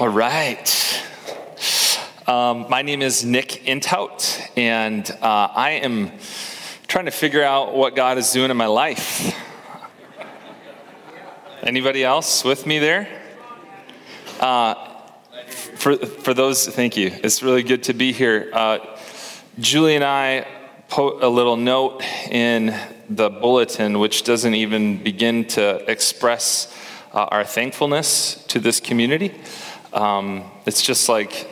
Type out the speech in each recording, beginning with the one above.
All right. Um, my name is Nick Intout, and uh, I am trying to figure out what God is doing in my life. Anybody else with me there? Uh, for, for those, thank you. It's really good to be here. Uh, Julie and I put a little note in the bulletin, which doesn't even begin to express uh, our thankfulness to this community. Um, it's just like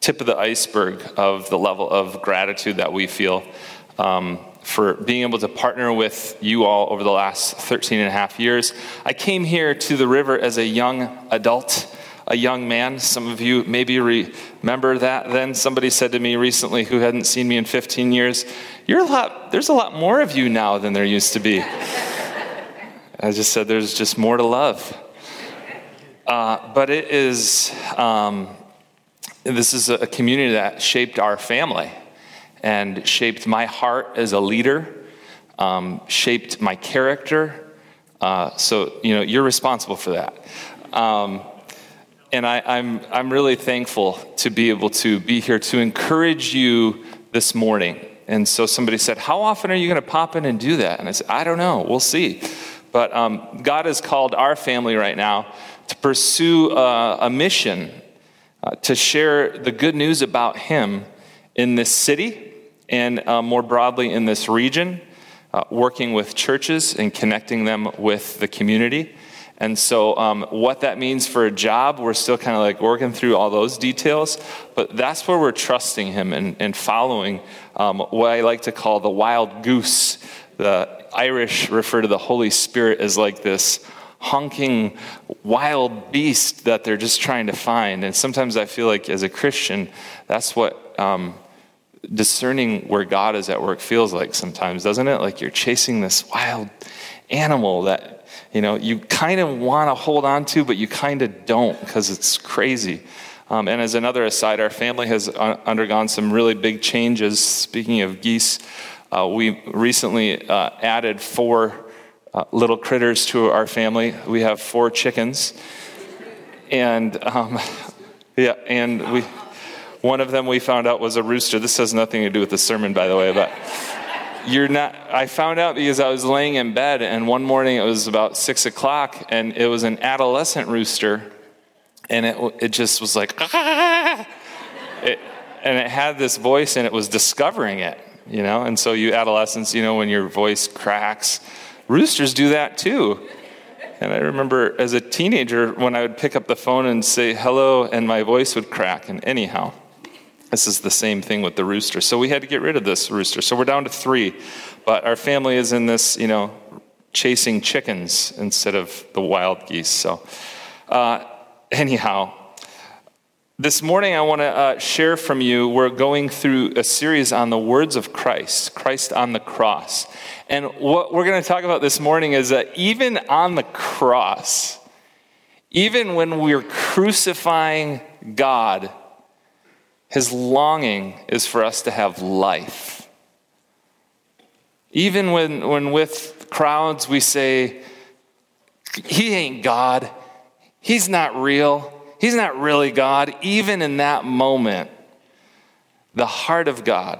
tip of the iceberg of the level of gratitude that we feel um, for being able to partner with you all over the last 13 and a half years. I came here to the river as a young adult, a young man. Some of you maybe remember that then. Somebody said to me recently who hadn't seen me in 15 years, You're a lot, there's a lot more of you now than there used to be. I just said, There's just more to love. Uh, but it is, um, this is a community that shaped our family and shaped my heart as a leader, um, shaped my character. Uh, so, you know, you're responsible for that. Um, and I, I'm, I'm really thankful to be able to be here to encourage you this morning. And so somebody said, How often are you going to pop in and do that? And I said, I don't know. We'll see. But um, God has called our family right now to pursue uh, a mission uh, to share the good news about Him in this city and uh, more broadly in this region, uh, working with churches and connecting them with the community. And so, um, what that means for a job, we're still kind of like working through all those details, but that's where we're trusting Him and, and following um, what I like to call the wild goose. The Irish refer to the Holy Spirit as like this honking wild beast that they're just trying to find. And sometimes I feel like as a Christian, that's what um, discerning where God is at work feels like sometimes, doesn't it? Like you're chasing this wild animal that, you know, you kind of want to hold on to, but you kind of don't because it's crazy. Um, and as another aside, our family has undergone some really big changes. Speaking of geese, uh, we recently uh, added four uh, little critters to our family. We have four chickens, and um, yeah, and we one of them we found out was a rooster. This has nothing to do with the sermon, by the way, but. You're not. I found out because I was laying in bed, and one morning it was about six o'clock, and it was an adolescent rooster, and it it just was like, ah! it, and it had this voice, and it was discovering it, you know. And so you adolescents, you know, when your voice cracks, Roosters do that too. And I remember as a teenager when I would pick up the phone and say hello, and my voice would crack. And anyhow, this is the same thing with the rooster. So we had to get rid of this rooster. So we're down to three. But our family is in this, you know, chasing chickens instead of the wild geese. So, uh, anyhow, this morning, I want to uh, share from you. We're going through a series on the words of Christ, Christ on the cross. And what we're going to talk about this morning is that even on the cross, even when we're crucifying God, his longing is for us to have life. Even when, when with crowds we say, He ain't God, He's not real. He's not really God. Even in that moment, the heart of God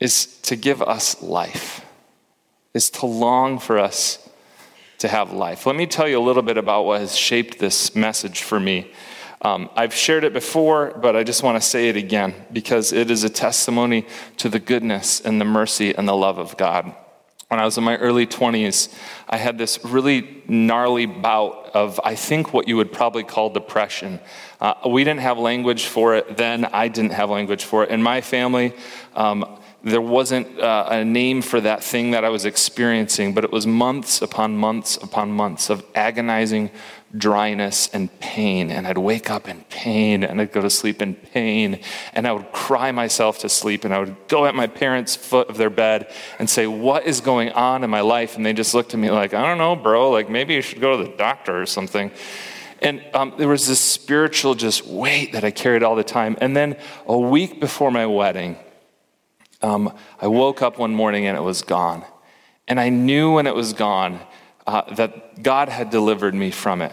is to give us life, is to long for us to have life. Let me tell you a little bit about what has shaped this message for me. Um, I've shared it before, but I just want to say it again because it is a testimony to the goodness and the mercy and the love of God when I was in my early 20s, I had this really gnarly bout of, I think, what you would probably call depression. Uh, we didn't have language for it then. I didn't have language for it. In my family, um, there wasn't uh, a name for that thing that I was experiencing, but it was months upon months upon months of agonizing dryness and pain. And I'd wake up in pain and I'd go to sleep in pain and I would cry myself to sleep and I would go at my parents' foot of their bed and say, What is going on in my life? And they just looked at me like, I don't know, bro. Like maybe you should go to the doctor or something. And um, there was this spiritual just weight that I carried all the time. And then a week before my wedding, um, I woke up one morning and it was gone. And I knew when it was gone uh, that God had delivered me from it.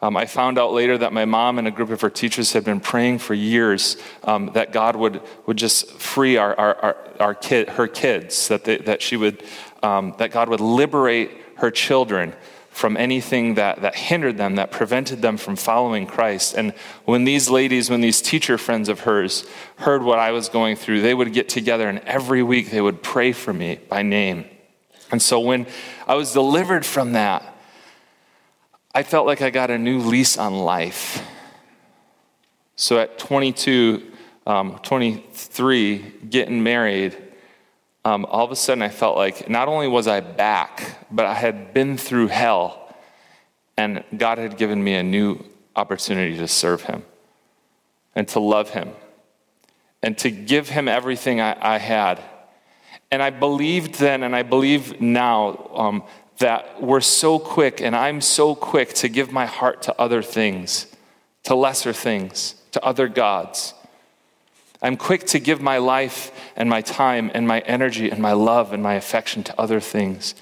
Um, I found out later that my mom and a group of her teachers had been praying for years um, that God would, would just free our, our, our, our kid, her kids, that, they, that, she would, um, that God would liberate her children from anything that, that hindered them, that prevented them from following Christ. And when these ladies, when these teacher friends of hers heard what I was going through, they would get together and every week they would pray for me by name. And so when I was delivered from that, I felt like I got a new lease on life. So at 22, um, 23, getting married, um, all of a sudden I felt like not only was I back, but I had been through hell, and God had given me a new opportunity to serve Him and to love Him and to give Him everything I, I had. And I believed then, and I believe now, um, that we're so quick, and I'm so quick to give my heart to other things, to lesser things, to other gods. I'm quick to give my life and my time and my energy and my love and my affection to other things.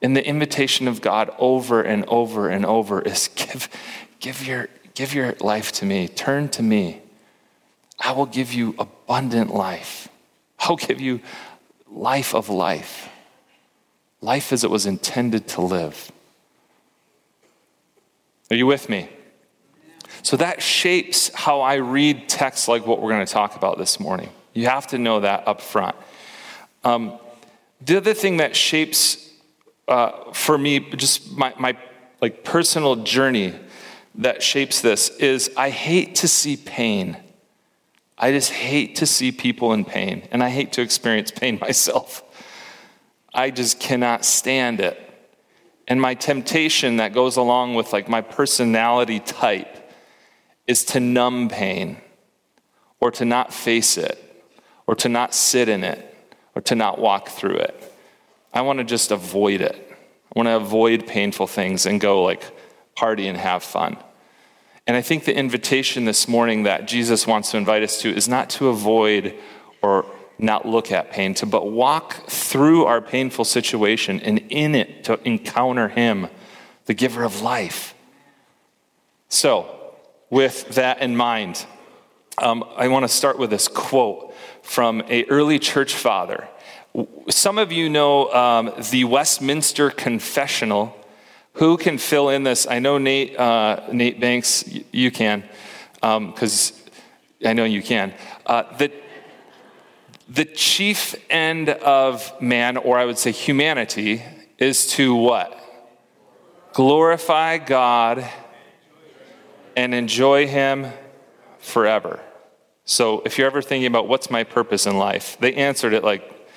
And the invitation of God over and over and over is give, give, your, give your life to me, turn to me. I will give you abundant life. I'll give you life of life life as it was intended to live. Are you with me? So that shapes how I read texts like what we're going to talk about this morning. You have to know that up front. Um, the other thing that shapes uh, for me, just my, my like personal journey that shapes this is I hate to see pain. I just hate to see people in pain, and I hate to experience pain myself. I just cannot stand it. And my temptation that goes along with like my personality type is to numb pain or to not face it or to not sit in it or to not walk through it. I want to just avoid it. I want to avoid painful things and go like party and have fun. And I think the invitation this morning that Jesus wants to invite us to is not to avoid or not look at pain, to but walk through our painful situation and in it to encounter Him, the giver of life. So, with that in mind, um, I want to start with this quote from a early church father. Some of you know um, the Westminster Confessional. Who can fill in this? I know Nate, uh, Nate Banks, you can, because um, I know you can. Uh, the the chief end of man, or I would say humanity, is to what? Glorify God and enjoy Him forever. So, if you're ever thinking about what's my purpose in life, they answered it like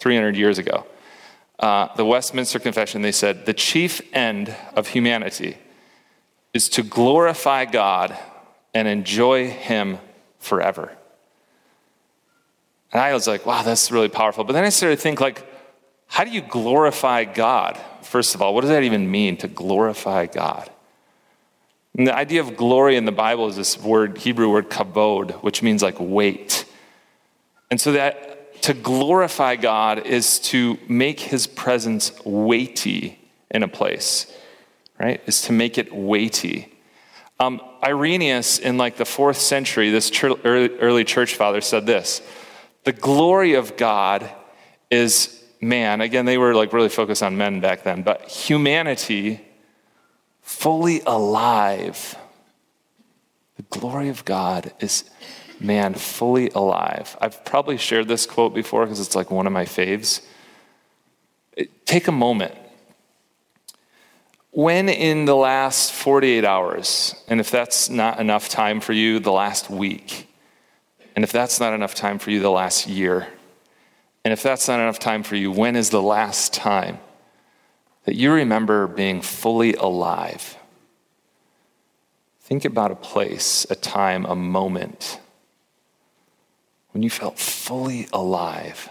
300 years ago. Uh, the Westminster Confession, they said, the chief end of humanity is to glorify God and enjoy Him forever. And I was like, wow, that's really powerful. But then I started to think, like, how do you glorify God? First of all, what does that even mean to glorify God? And the idea of glory in the Bible is this word, Hebrew word kavod, which means like weight. And so that to glorify God is to make his presence weighty in a place, right? Is to make it weighty. Um, Irenaeus in like the fourth century, this early church father said this the glory of God is man. Again, they were like really focused on men back then, but humanity fully alive. The glory of God is man fully alive. I've probably shared this quote before because it's like one of my faves. Take a moment. When in the last 48 hours, and if that's not enough time for you, the last week, and if that's not enough time for you, the last year. And if that's not enough time for you, when is the last time that you remember being fully alive? Think about a place, a time, a moment when you felt fully alive.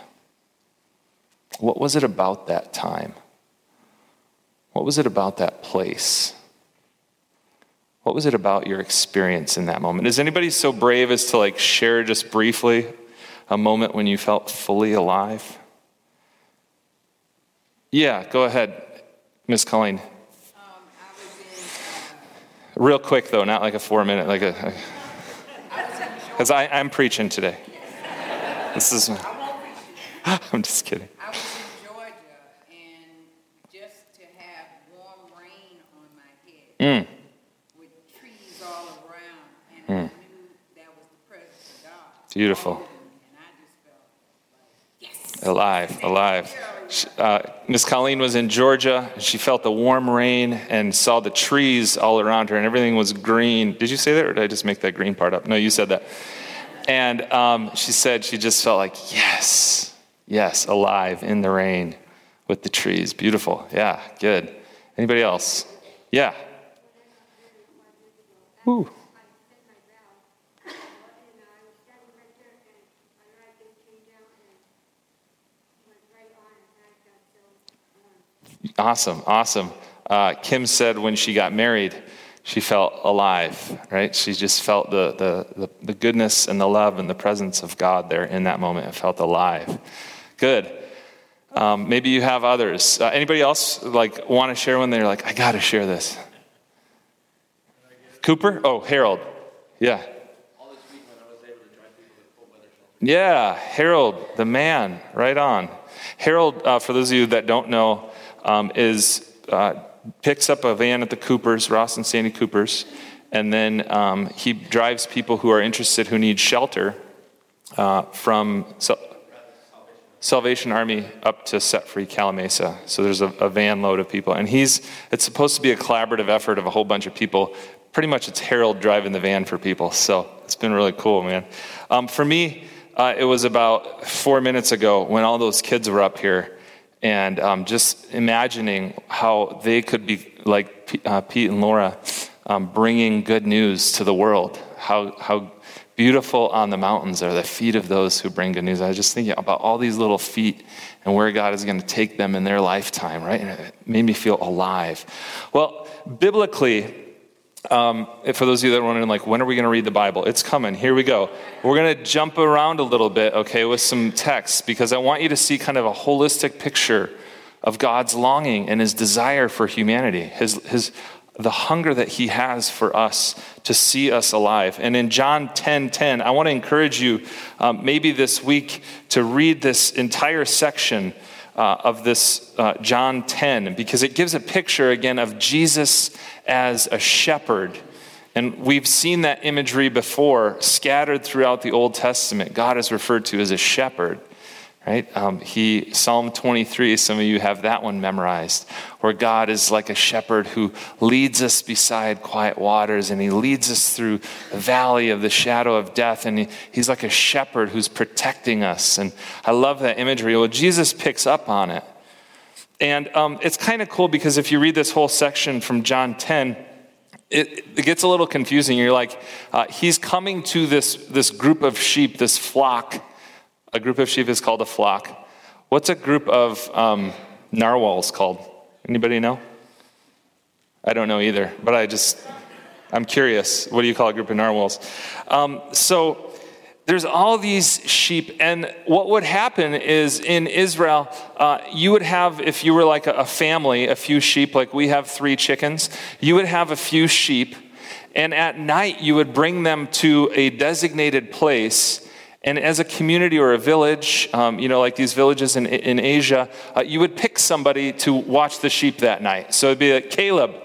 What was it about that time? What was it about that place? What was it about your experience in that moment? Is anybody so brave as to like share just briefly a moment when you felt fully alive? Yeah, go ahead, Miss Colleen. Um, Real quick, though, not like a four minute, like a. Because I'm preaching today. This is. I'm just kidding. I was in Georgia, and just to have warm rain on my head Mm. with trees all around, and I knew that was the presence of God. Beautiful. And I just felt like, yes. Alive, alive. Uh, Miss Colleen was in Georgia. and She felt the warm rain and saw the trees all around her, and everything was green. Did you say that, or did I just make that green part up? No, you said that. And um, she said she just felt like, yes, yes, alive in the rain with the trees. Beautiful. Yeah, good. Anybody else? Yeah. Woo. Awesome, awesome. Uh, Kim said when she got married, she felt alive, right? She just felt the, the, the, the goodness and the love and the presence of God there in that moment. It felt alive. Good. Um, maybe you have others. Uh, anybody else like want to share when they're like, I got to share this? Cooper? Oh, Harold. Yeah. Yeah, Harold, the man, right on. Harold, uh, for those of you that don't know, um, is uh, picks up a van at the Coopers, Ross and Sandy Coopers, and then um, he drives people who are interested who need shelter uh, from Sal- Salvation Army up to Set Free Calimesa. So there's a, a van load of people, and he's it's supposed to be a collaborative effort of a whole bunch of people. Pretty much, it's Harold driving the van for people. So it's been really cool, man. Um, for me, uh, it was about four minutes ago when all those kids were up here, and um, just imagining how they could be like P- uh, Pete and Laura, um, bringing good news to the world. How how beautiful on the mountains are the feet of those who bring good news. I was just thinking about all these little feet and where God is going to take them in their lifetime, right? And it made me feel alive. Well, biblically, um, for those of you that are wondering, like, when are we going to read the Bible? It's coming. Here we go. We're going to jump around a little bit, okay, with some text because I want you to see kind of a holistic picture of God's longing and his desire for humanity, his, his, the hunger that he has for us to see us alive. And in John 10 10, I want to encourage you um, maybe this week to read this entire section. Uh, of this uh, John 10, because it gives a picture again of Jesus as a shepherd. And we've seen that imagery before scattered throughout the Old Testament. God is referred to as a shepherd, right? Um, he, Psalm 23, some of you have that one memorized, where God is like a shepherd who leads us beside quiet waters and he leads us through the valley of the shadow of death. And he, he's like a shepherd who's protecting us. And I love that imagery. Well, Jesus picks up on it. And um, it's kind of cool because if you read this whole section from John 10, it, it gets a little confusing. You're like, uh, he's coming to this, this group of sheep, this flock. A group of sheep is called a flock. What's a group of um, narwhals called? Anybody know? I don't know either, but I just, I'm curious. What do you call a group of narwhals? Um, so there's all these sheep, and what would happen is in Israel, uh, you would have, if you were like a, a family, a few sheep, like we have three chickens, you would have a few sheep, and at night you would bring them to a designated place. And as a community or a village, um, you know, like these villages in, in Asia, uh, you would pick somebody to watch the sheep that night. So it'd be like, Caleb,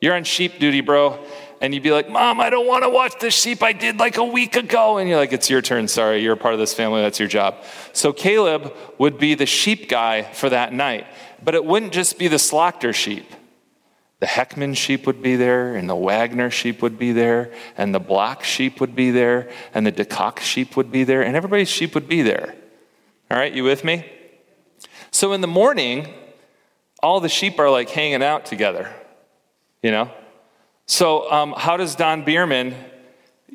you're on sheep duty, bro. And you'd be like, Mom, I don't want to watch the sheep I did like a week ago. And you're like, It's your turn. Sorry, you're a part of this family. That's your job. So Caleb would be the sheep guy for that night. But it wouldn't just be the Slaughter sheep. The Heckman sheep would be there, and the Wagner sheep would be there, and the Block sheep would be there, and the DeCock sheep would be there, and everybody's sheep would be there. All right, you with me? So in the morning, all the sheep are like hanging out together, you know? So, um, how does Don Bierman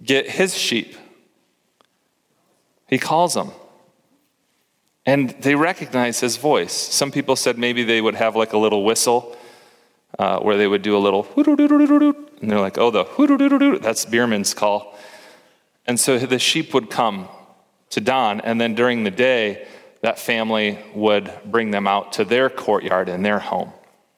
get his sheep? He calls them. And they recognize his voice. Some people said maybe they would have like a little whistle uh, where they would do a little and they're like, oh, the that's Bierman's call. And so the sheep would come to Don, and then during the day, that family would bring them out to their courtyard and their home.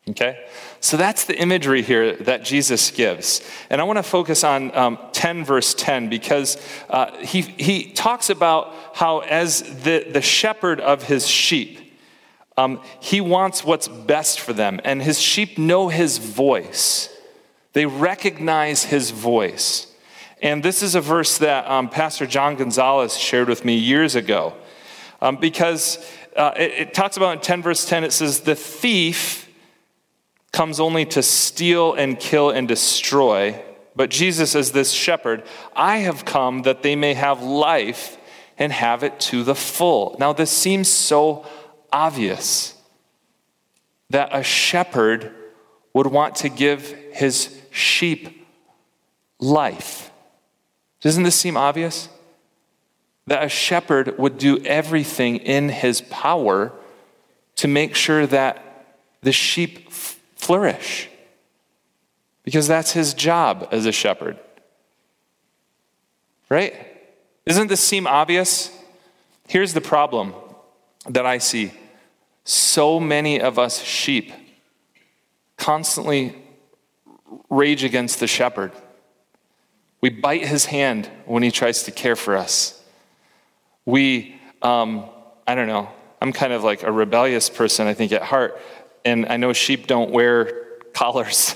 Okay? So that's the imagery here that Jesus gives. And I want to focus on um, 10, verse 10, because uh, he, he talks about how, as the, the shepherd of his sheep, um, he wants what's best for them, and his sheep know his voice. They recognize his voice. And this is a verse that um, Pastor John Gonzalez shared with me years ago. Um, because uh, it, it talks about in 10 verse 10, it says, The thief comes only to steal and kill and destroy. But Jesus, as this shepherd, I have come that they may have life and have it to the full. Now, this seems so obvious that a shepherd would want to give his sheep life. Doesn't this seem obvious? That a shepherd would do everything in his power to make sure that the sheep flourish. Because that's his job as a shepherd. Right? Doesn't this seem obvious? Here's the problem that I see so many of us sheep constantly rage against the shepherd. We bite his hand when he tries to care for us. We, um, I don't know, I'm kind of like a rebellious person, I think, at heart. And I know sheep don't wear collars.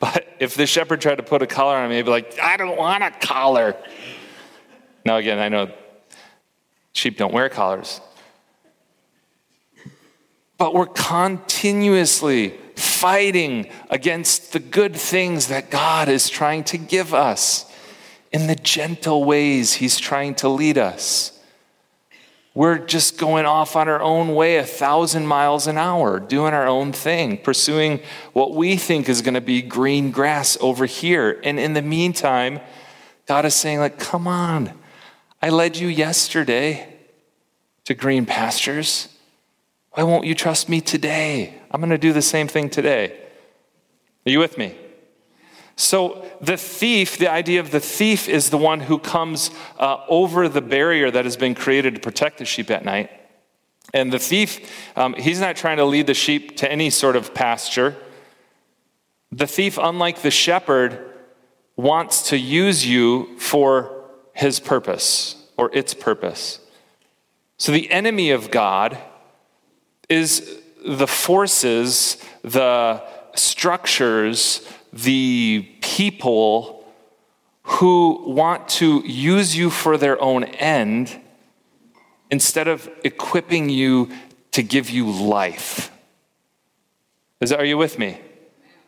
But if the shepherd tried to put a collar on me, he'd be like, I don't want a collar. Now, again, I know sheep don't wear collars. But we're continuously fighting against the good things that God is trying to give us in the gentle ways He's trying to lead us. We're just going off on our own way a thousand miles an hour, doing our own thing, pursuing what we think is going to be green grass over here. And in the meantime, God is saying, like, come on, I led you yesterday to green pastures. Why won't you trust me today? I'm going to do the same thing today. Are you with me? So, the thief, the idea of the thief is the one who comes uh, over the barrier that has been created to protect the sheep at night. And the thief, um, he's not trying to lead the sheep to any sort of pasture. The thief, unlike the shepherd, wants to use you for his purpose or its purpose. So, the enemy of God is the forces, the structures, the people who want to use you for their own end instead of equipping you to give you life. Is, are you with me?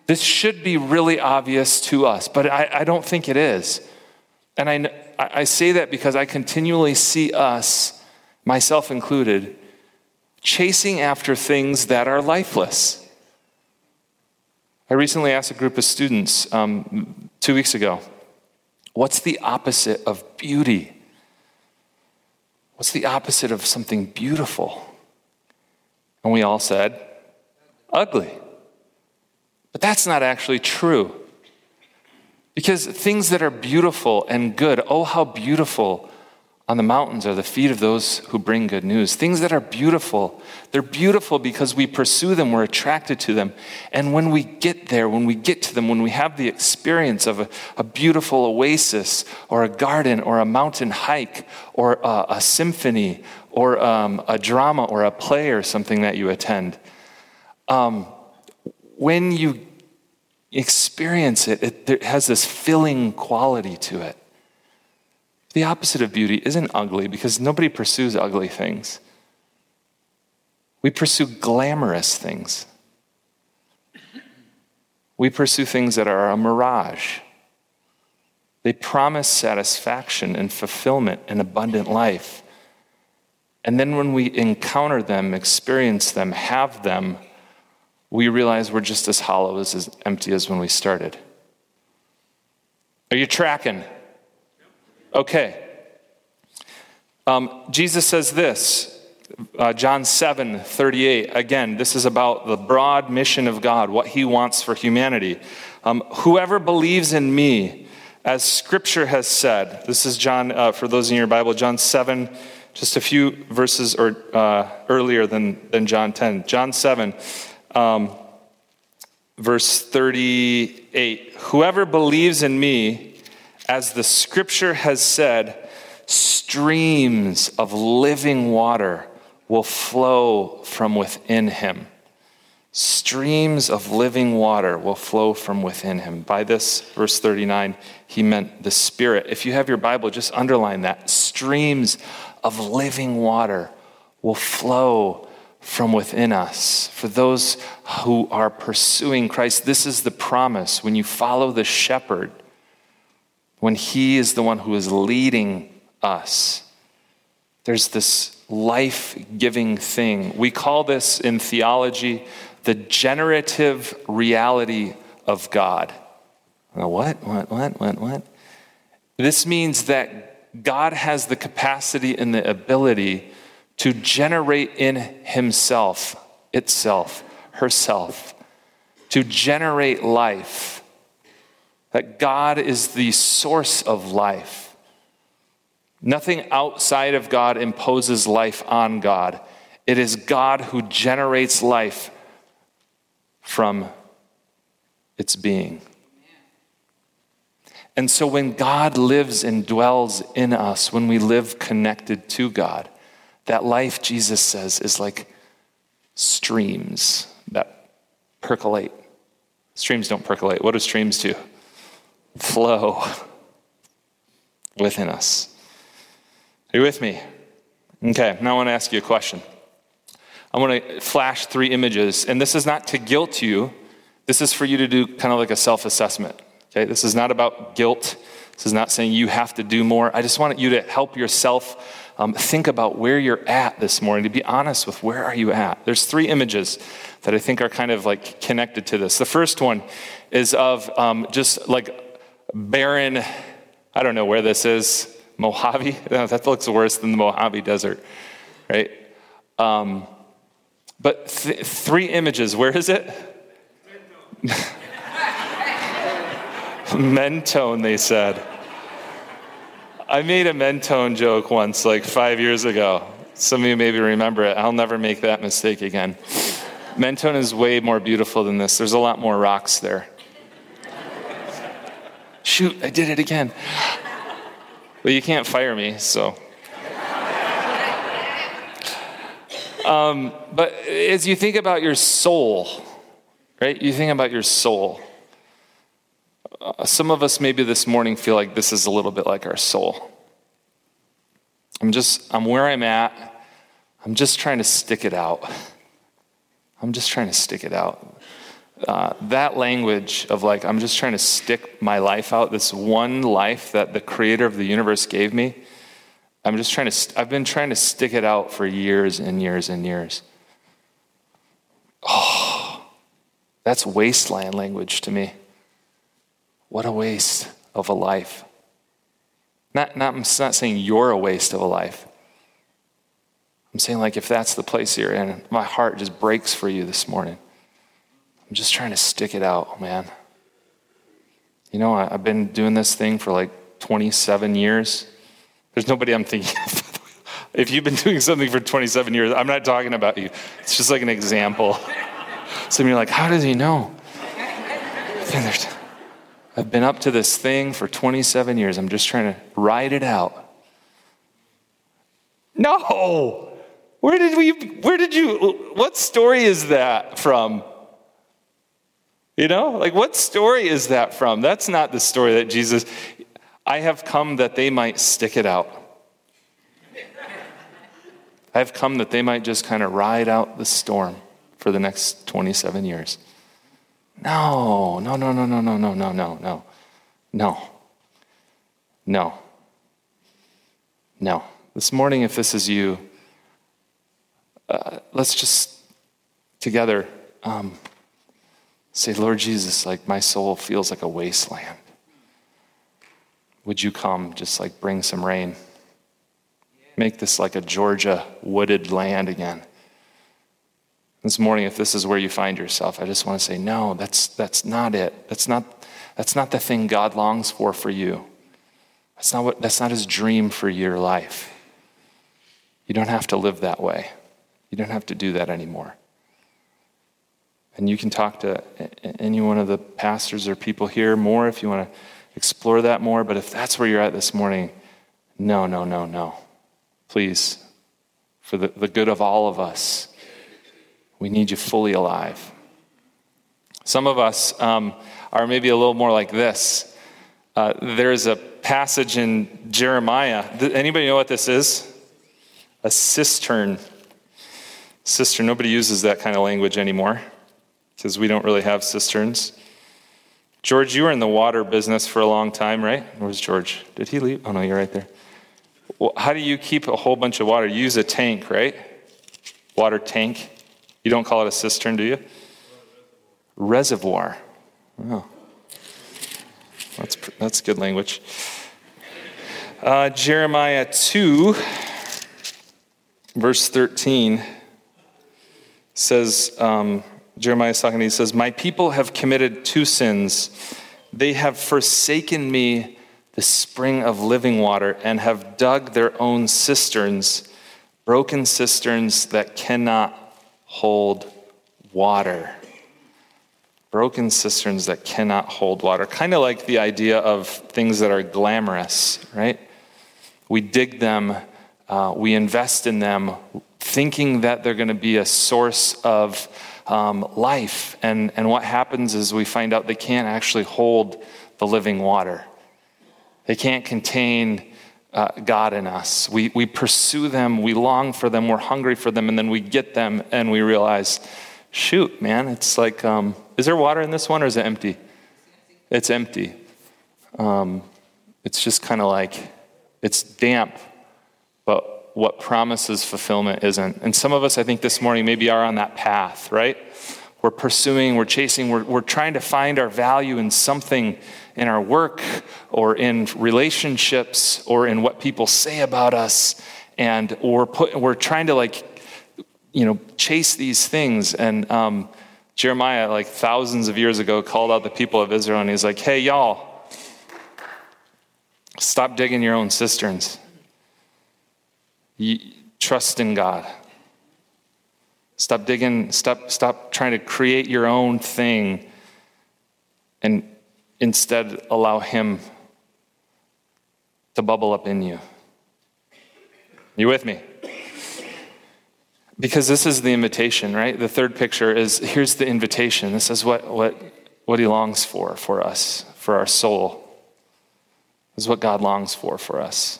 This should be really obvious to us, but I, I don't think it is. And I, I say that because I continually see us, myself included, chasing after things that are lifeless. I recently asked a group of students um, two weeks ago, what's the opposite of beauty? What's the opposite of something beautiful? And we all said, ugly. But that's not actually true. Because things that are beautiful and good, oh, how beautiful on the mountains are the feet of those who bring good news. Things that are beautiful. They're beautiful because we pursue them, we're attracted to them. And when we get there, when we get to them, when we have the experience of a, a beautiful oasis or a garden or a mountain hike or a, a symphony or um, a drama or a play or something that you attend, um, when you experience it, it, it has this filling quality to it. The opposite of beauty isn't ugly because nobody pursues ugly things. We pursue glamorous things. We pursue things that are a mirage. They promise satisfaction and fulfillment and abundant life. And then when we encounter them, experience them, have them, we realize we're just as hollow, as empty as when we started. Are you tracking? Okay. Um, Jesus says this, uh, John 7 38. Again, this is about the broad mission of God, what he wants for humanity. Um, Whoever believes in me, as scripture has said, this is John, uh, for those in your Bible, John 7, just a few verses or, uh, earlier than, than John 10. John 7. Um, verse 38 Whoever believes in me, as the scripture has said, streams of living water will flow from within him. Streams of living water will flow from within him. By this, verse 39, he meant the Spirit. If you have your Bible, just underline that. Streams of living water will flow from within us. For those who are pursuing Christ, this is the promise. When you follow the shepherd, when he is the one who is leading us, there's this life giving thing. We call this in theology the generative reality of God. What? What? What? What? What? This means that God has the capacity and the ability to generate in himself, itself, herself, to generate life. That God is the source of life. Nothing outside of God imposes life on God. It is God who generates life from its being. And so when God lives and dwells in us, when we live connected to God, that life, Jesus says, is like streams that percolate. Streams don't percolate. What do streams do? Flow within us. Are you with me? Okay, now I want to ask you a question. I want to flash three images, and this is not to guilt you. This is for you to do kind of like a self assessment. Okay, this is not about guilt. This is not saying you have to do more. I just want you to help yourself um, think about where you're at this morning, to be honest with where are you at. There's three images that I think are kind of like connected to this. The first one is of um, just like barren, I don't know where this is, Mojave. That looks worse than the Mojave Desert, right? Um, but th- three images, where is it? Mentone, they said. I made a Mentone joke once, like five years ago. Some of you maybe remember it. I'll never make that mistake again. Mentone is way more beautiful than this. There's a lot more rocks there. Shoot, I did it again. Well, you can't fire me, so. Um, but as you think about your soul, right? You think about your soul. Uh, some of us maybe this morning feel like this is a little bit like our soul. I'm just, I'm where I'm at. I'm just trying to stick it out. I'm just trying to stick it out. Uh, that language of like, I'm just trying to stick my life out, this one life that the creator of the universe gave me, I'm just trying to, st- I've been trying to stick it out for years and years and years. Oh, that's wasteland language to me. What a waste of a life. Not, not, I'm not saying you're a waste of a life. I'm saying, like, if that's the place you're in, my heart just breaks for you this morning. I'm just trying to stick it out, man. You know, I, I've been doing this thing for like 27 years. There's nobody I'm thinking of. if you've been doing something for 27 years, I'm not talking about you. It's just like an example. Some of you are like, how does he know? I've been up to this thing for 27 years. I'm just trying to ride it out. No! Where did we, where did you, what story is that from? You know, like what story is that from? That's not the story that Jesus, I have come that they might stick it out. I have come that they might just kind of ride out the storm for the next 27 years. No, no, no, no, no, no, no, no, no, no. No. No. No. This morning, if this is you, uh, let's just together um, say, Lord Jesus, like my soul feels like a wasteland. Would you come, just like bring some rain? Make this like a Georgia wooded land again. This morning, if this is where you find yourself, I just want to say, no, that's, that's not it. That's not, that's not the thing God longs for for you. That's not, what, that's not his dream for your life. You don't have to live that way. You don't have to do that anymore. And you can talk to any one of the pastors or people here more if you want to explore that more. But if that's where you're at this morning, no, no, no, no. Please, for the, the good of all of us, we need you fully alive. Some of us um, are maybe a little more like this. Uh, there's a passage in Jeremiah. Anybody know what this is? A cistern. Cistern. Nobody uses that kind of language anymore because we don't really have cisterns. George, you were in the water business for a long time, right? Where's George? Did he leave? Oh, no, you're right there. Well, how do you keep a whole bunch of water? You use a tank, right? Water tank. You don't call it a cistern, do you? Reservoir. Oh. That's, that's good language. Uh, Jeremiah 2, verse 13 says, um, Jeremiah is talking, he says, My people have committed two sins. They have forsaken me, the spring of living water, and have dug their own cisterns, broken cisterns that cannot hold water. Broken cisterns that cannot hold water. Kind of like the idea of things that are glamorous, right? We dig them, uh, we invest in them, thinking that they're going to be a source of um, life. And, and what happens is we find out they can't actually hold the living water, they can't contain uh, God in us. We, we pursue them, we long for them, we're hungry for them, and then we get them and we realize, shoot, man, it's like, um, is there water in this one or is it empty? It's empty. Um, it's just kind of like, it's damp, but what promises fulfillment isn't. And some of us, I think, this morning maybe are on that path, right? We're pursuing, we're chasing, we're, we're trying to find our value in something in our work or in relationships or in what people say about us. And we're, put, we're trying to, like, you know, chase these things. And um, Jeremiah, like thousands of years ago, called out the people of Israel and he's like, hey, y'all, stop digging your own cisterns trust in God. Stop digging, stop, stop trying to create your own thing and instead allow Him to bubble up in you. You with me? Because this is the invitation, right? The third picture is here's the invitation. This is what, what, what He longs for for us, for our soul. This is what God longs for for us.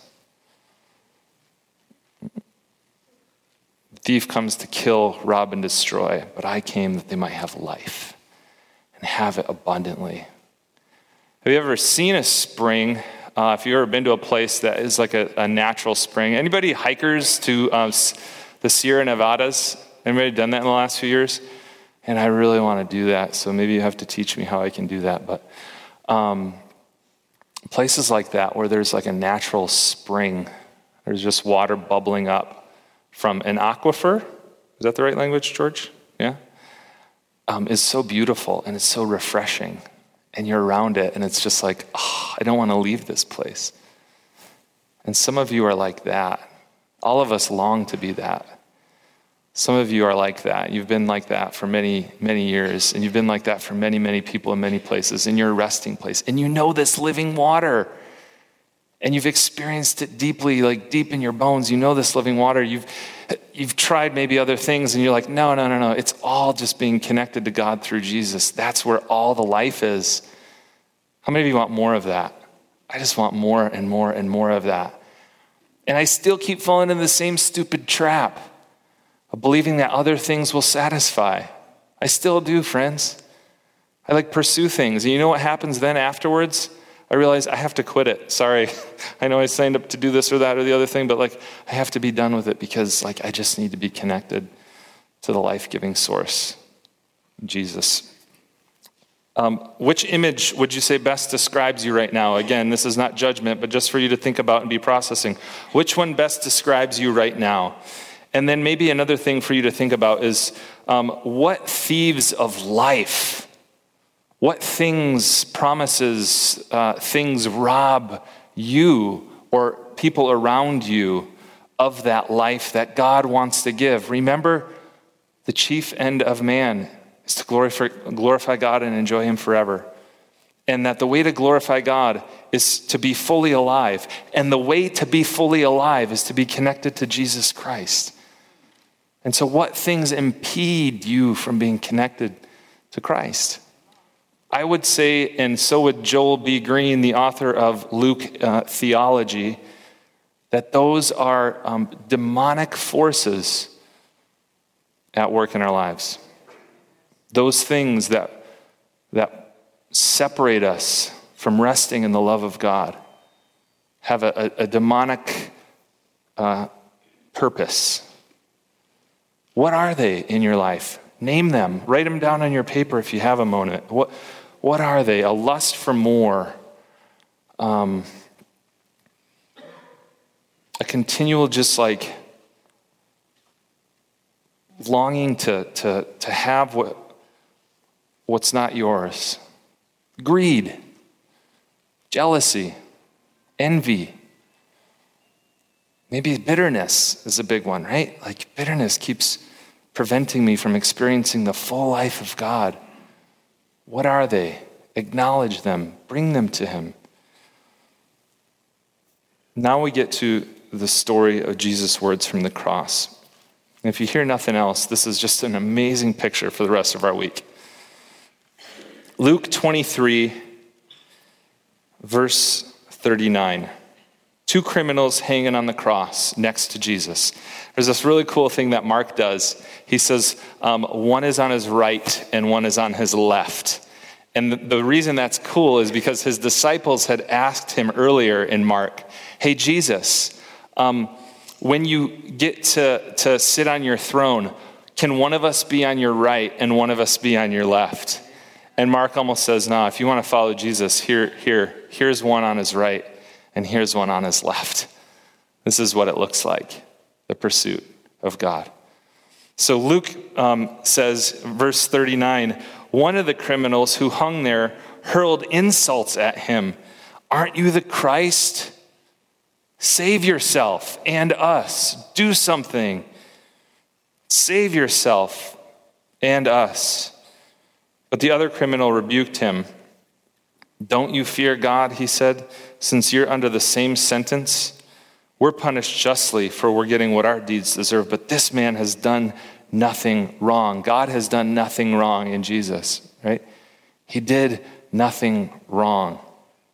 Thief comes to kill, rob, and destroy, but I came that they might have life and have it abundantly. Have you ever seen a spring? Uh, if you've ever been to a place that is like a, a natural spring, anybody hikers to um, the Sierra Nevadas? Anybody done that in the last few years? And I really want to do that, so maybe you have to teach me how I can do that. But um, places like that where there's like a natural spring, there's just water bubbling up from an aquifer, is that the right language, George? Yeah? Um, is so beautiful and it's so refreshing. And you're around it, and it's just like, oh, I don't want to leave this place. And some of you are like that. All of us long to be that. Some of you are like that. You've been like that for many, many years, and you've been like that for many, many people in many places, in your resting place. And you know this living water and you've experienced it deeply, like deep in your bones. You know this living water. You've, you've tried maybe other things, and you're like, no, no, no, no. It's all just being connected to God through Jesus. That's where all the life is. How many of you want more of that? I just want more and more and more of that. And I still keep falling in the same stupid trap of believing that other things will satisfy. I still do, friends. I like pursue things. And you know what happens then afterwards? I realize I have to quit it. Sorry. I know I signed up to do this or that or the other thing, but like I have to be done with it because like I just need to be connected to the life-giving source, Jesus. Um, which image would you say best describes you right now? Again, this is not judgment, but just for you to think about and be processing. Which one best describes you right now? And then maybe another thing for you to think about is um, what thieves of life what things, promises, uh, things rob you or people around you of that life that God wants to give? Remember, the chief end of man is to glorify, glorify God and enjoy Him forever. And that the way to glorify God is to be fully alive. And the way to be fully alive is to be connected to Jesus Christ. And so, what things impede you from being connected to Christ? I would say, and so would Joel B. Green, the author of Luke uh, Theology, that those are um, demonic forces at work in our lives. Those things that, that separate us from resting in the love of God have a, a, a demonic uh, purpose. What are they in your life? Name them. Write them down on your paper if you have a moment. What, what are they? A lust for more. Um, a continual, just like longing to, to, to have what, what's not yours. Greed, jealousy, envy. Maybe bitterness is a big one, right? Like bitterness keeps preventing me from experiencing the full life of God. What are they? Acknowledge them, bring them to Him. Now we get to the story of Jesus' words from the cross. And if you hear nothing else, this is just an amazing picture for the rest of our week. Luke 23, verse 39. Two criminals hanging on the cross next to Jesus. There's this really cool thing that Mark does. He says um, one is on his right and one is on his left. And the, reason that's cool is because his disciples had asked him earlier in Mark, Hey, Jesus, um, when you get to, to sit on your throne, can one of us be on your right and one of us be on your left? And Mark almost says, No, if you want to follow Jesus, here, here, here's one on his right and here's one on his left. This is what it looks like the pursuit of God. So Luke um, says, verse 39 one of the criminals who hung there hurled insults at him. Aren't you the Christ? Save yourself and us. Do something. Save yourself and us. But the other criminal rebuked him. Don't you fear God, he said, since you're under the same sentence? We're punished justly for we're getting what our deeds deserve, but this man has done nothing wrong. God has done nothing wrong in Jesus, right? He did nothing wrong.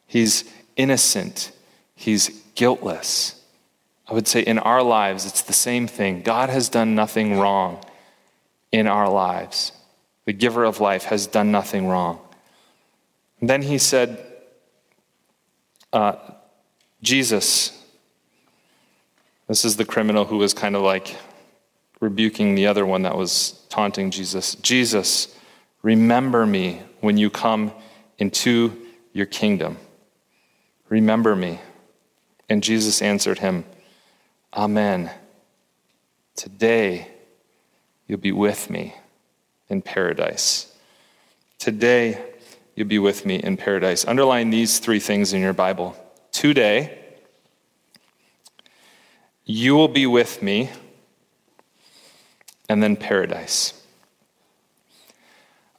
He's innocent. He's guiltless. I would say in our lives, it's the same thing. God has done nothing wrong in our lives. The giver of life has done nothing wrong. And then he said, uh, Jesus, this is the criminal who was kind of like rebuking the other one that was taunting Jesus. Jesus, remember me when you come into your kingdom. Remember me. And Jesus answered him, Amen. Today you'll be with me in paradise. Today you'll be with me in paradise. Underline these three things in your Bible. Today you will be with me, and then paradise.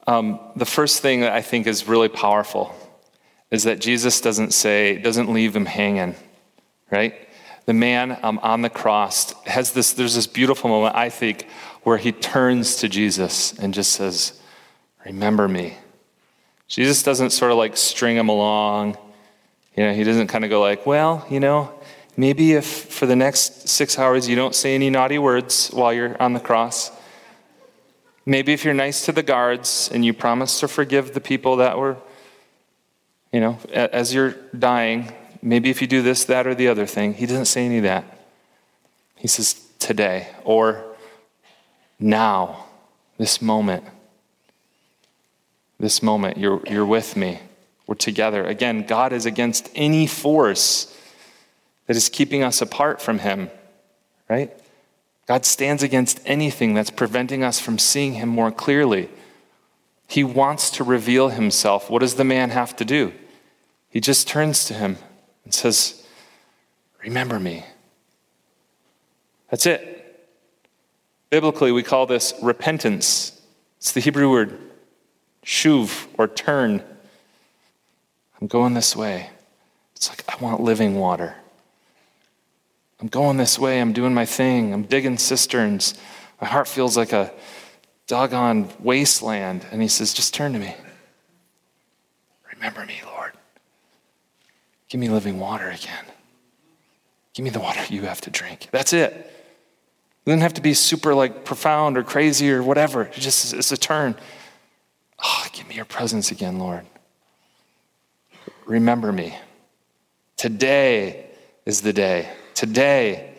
Um, the first thing that I think is really powerful is that Jesus doesn't say, doesn't leave him hanging right? The man um, on the cross has this, there's this beautiful moment, I think, where he turns to Jesus and just says, Remember me. Jesus doesn't sort of like string him along. You know, he doesn't kind of go like, Well, you know, maybe if for the next six hours you don't say any naughty words while you're on the cross, maybe if you're nice to the guards and you promise to forgive the people that were, you know, as you're dying, maybe if you do this, that, or the other thing. He doesn't say any of that. He says, today, or now, this moment. This moment, you're, you're with me. We're together. Again, God is against any force that is keeping us apart from Him, right? God stands against anything that's preventing us from seeing Him more clearly. He wants to reveal Himself. What does the man have to do? He just turns to Him and says, Remember me. That's it. Biblically, we call this repentance. It's the Hebrew word shuv or turn. I'm going this way. It's like, I want living water. I'm going this way. I'm doing my thing. I'm digging cisterns. My heart feels like a doggone wasteland. And he says, Just turn to me. Remember me, Lord. Give me living water again. Give me the water you have to drink. That's it. It doesn't have to be super like profound or crazy or whatever. It just it's a turn. Oh, give me your presence again, Lord. Remember me. Today is the day. Today.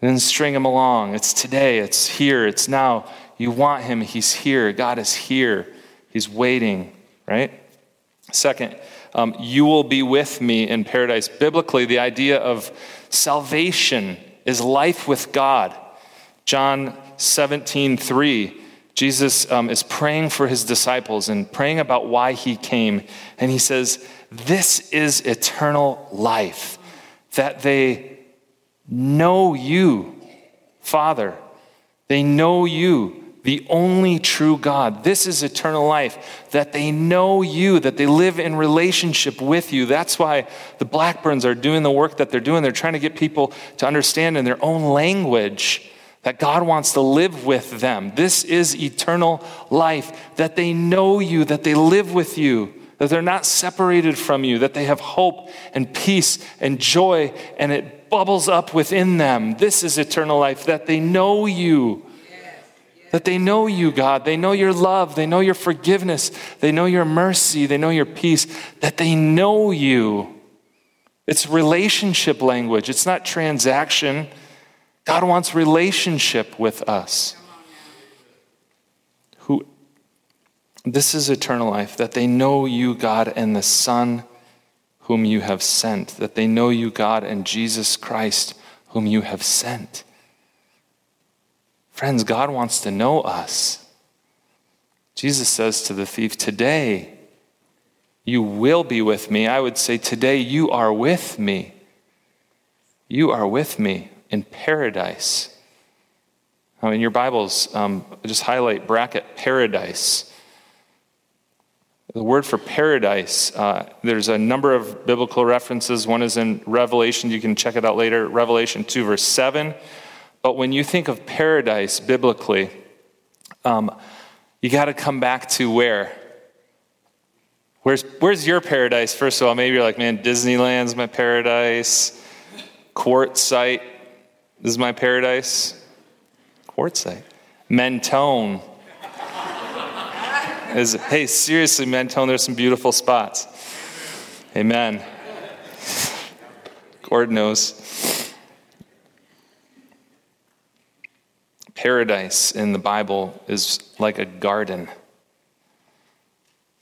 Then string him along. It's today. It's here. It's now. You want him. He's here. God is here. He's waiting, right? Second, um, you will be with me in paradise. Biblically, the idea of salvation is life with God. John 17, 3. Jesus um, is praying for his disciples and praying about why he came. And he says, This is eternal life, that they know you, Father. They know you, the only true God. This is eternal life, that they know you, that they live in relationship with you. That's why the Blackburns are doing the work that they're doing. They're trying to get people to understand in their own language that God wants to live with them. This is eternal life, that they know you, that they live with you, that they're not separated from you, that they have hope and peace and joy, and it bubbles up within them. This is eternal life, that they know you that they know you, God. They know your love. They know your forgiveness. They know your mercy. They know your peace. That they know you. It's relationship language, it's not transaction. God wants relationship with us. Who, this is eternal life, that they know you, God, and the Son whom you have sent, that they know you, God, and Jesus Christ whom you have sent. Friends, God wants to know us. Jesus says to the thief, Today you will be with me. I would say, Today you are with me. You are with me in paradise. Now, in your Bibles, um, just highlight bracket paradise. The word for paradise, uh, there's a number of biblical references. One is in Revelation, you can check it out later, Revelation 2, verse 7. But when you think of paradise biblically, um, you got to come back to where? Where's, where's your paradise, first of all? Maybe you're like, man, Disneyland's my paradise. Quartzsite is my paradise. Quartzsite. Mentone. Is, hey, seriously, Mentone, there's some beautiful spots. Amen. Gord knows. paradise in the Bible is like a garden.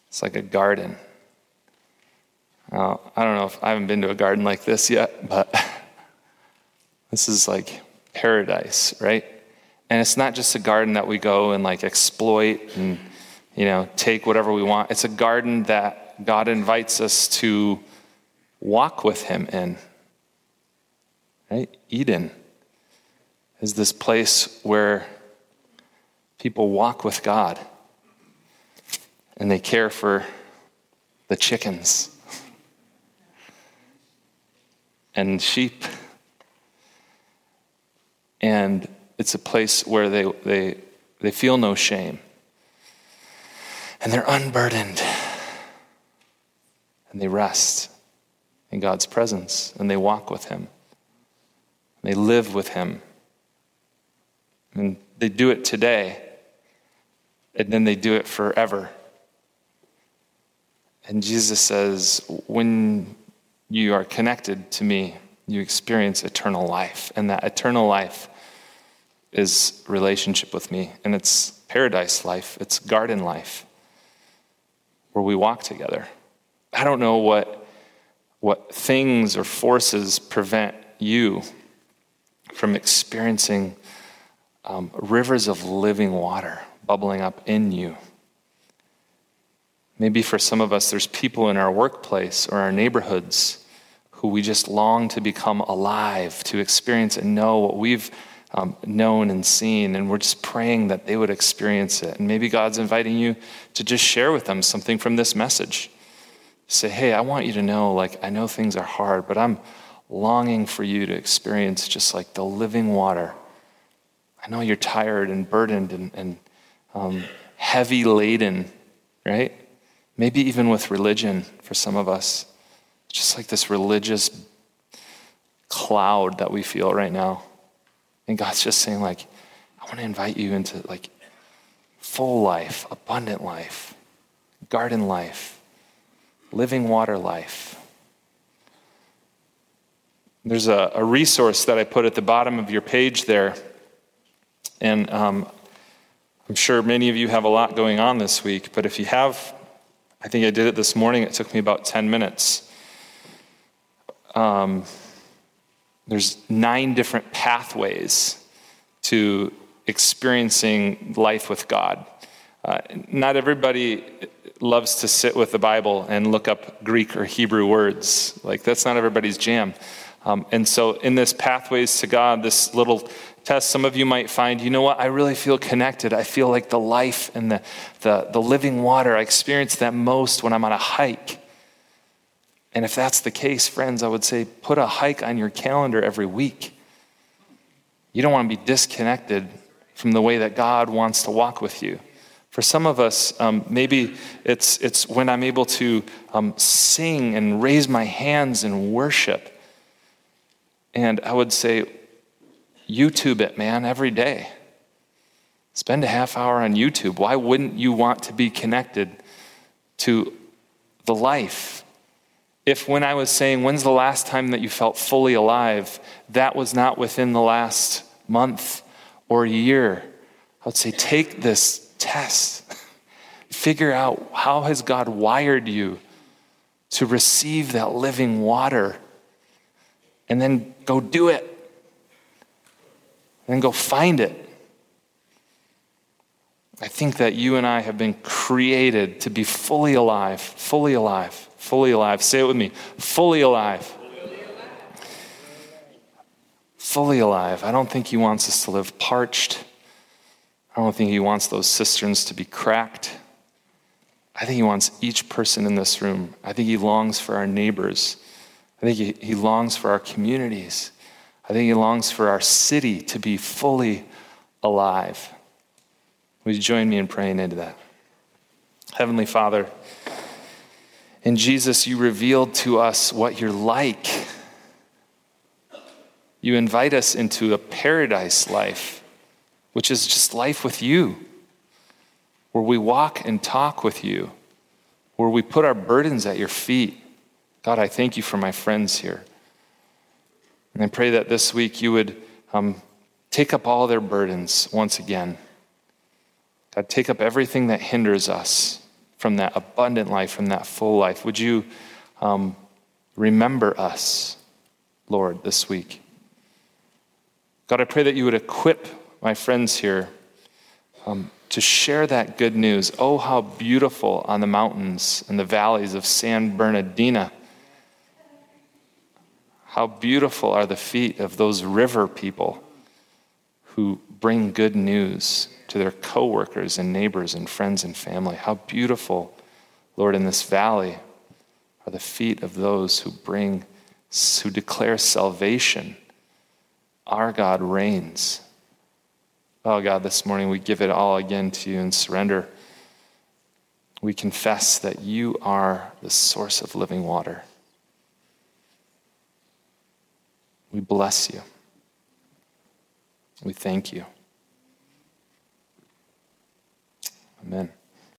It's like a garden. Uh, I don't know if I haven't been to a garden like this yet, but this is like paradise, right? And it's not just a garden that we go and like exploit and you know take whatever we want. It's a garden that God invites us to walk with Him in. Right? Eden is this place where people walk with God and they care for the chickens and sheep. And it's a place where they, they, they feel no shame. And they're unburdened. And they rest in God's presence and they walk with Him. They live with Him. And they do it today, and then they do it forever. And Jesus says, when you are connected to me, you experience eternal life. And that eternal life is relationship with me. And it's paradise life, it's garden life where we walk together. I don't know what, what things or forces prevent you from experiencing um, rivers of living water bubbling up in you. Maybe for some of us, there's people in our workplace or our neighborhoods who we just long to become alive, to experience and know what we've um, known and seen. And we're just praying that they would experience it. And maybe God's inviting you to just share with them something from this message. Say, hey, I want you to know, like, I know things are hard, but I'm longing for you to experience just like the living water. I know you're tired and burdened and, and um, heavy laden, right? Maybe even with religion for some of us. Just like this religious cloud that we feel right now. And God's just saying, like, I want to invite you into like full life, abundant life, garden life, living water life. There's a, a resource that I put at the bottom of your page there. And um, I'm sure many of you have a lot going on this week, but if you have, I think I did it this morning, it took me about 10 minutes. Um, there's nine different pathways to experiencing life with God. Uh, not everybody loves to sit with the Bible and look up Greek or Hebrew words. Like, that's not everybody's jam. Um, and so, in this Pathways to God, this little test, some of you might find, you know what, I really feel connected. I feel like the life and the, the, the living water. I experience that most when I'm on a hike. And if that's the case, friends, I would say put a hike on your calendar every week. You don't want to be disconnected from the way that God wants to walk with you. For some of us, um, maybe it's, it's when I'm able to um, sing and raise my hands in worship and I would say, YouTube it, man, every day. Spend a half hour on YouTube. Why wouldn't you want to be connected to the life? If when I was saying, when's the last time that you felt fully alive, that was not within the last month or year, I would say, take this test. Figure out how has God wired you to receive that living water and then go do it. And go find it. I think that you and I have been created to be fully alive, fully alive, fully alive. Say it with me fully alive. Fully alive. I don't think he wants us to live parched. I don't think he wants those cisterns to be cracked. I think he wants each person in this room. I think he longs for our neighbors. I think he, he longs for our communities. I think he longs for our city to be fully alive. Would you join me in praying into that? Heavenly Father, in Jesus, you revealed to us what you're like. You invite us into a paradise life, which is just life with you, where we walk and talk with you, where we put our burdens at your feet God, I thank you for my friends here. And I pray that this week you would um, take up all their burdens once again. God, take up everything that hinders us from that abundant life, from that full life. Would you um, remember us, Lord, this week? God, I pray that you would equip my friends here um, to share that good news. Oh, how beautiful on the mountains and the valleys of San Bernardino how beautiful are the feet of those river people who bring good news to their coworkers and neighbors and friends and family. How beautiful, Lord, in this valley are the feet of those who bring, who declare salvation. Our God reigns. Oh, God, this morning we give it all again to you and surrender. We confess that you are the source of living water. We bless you. We thank you. Amen.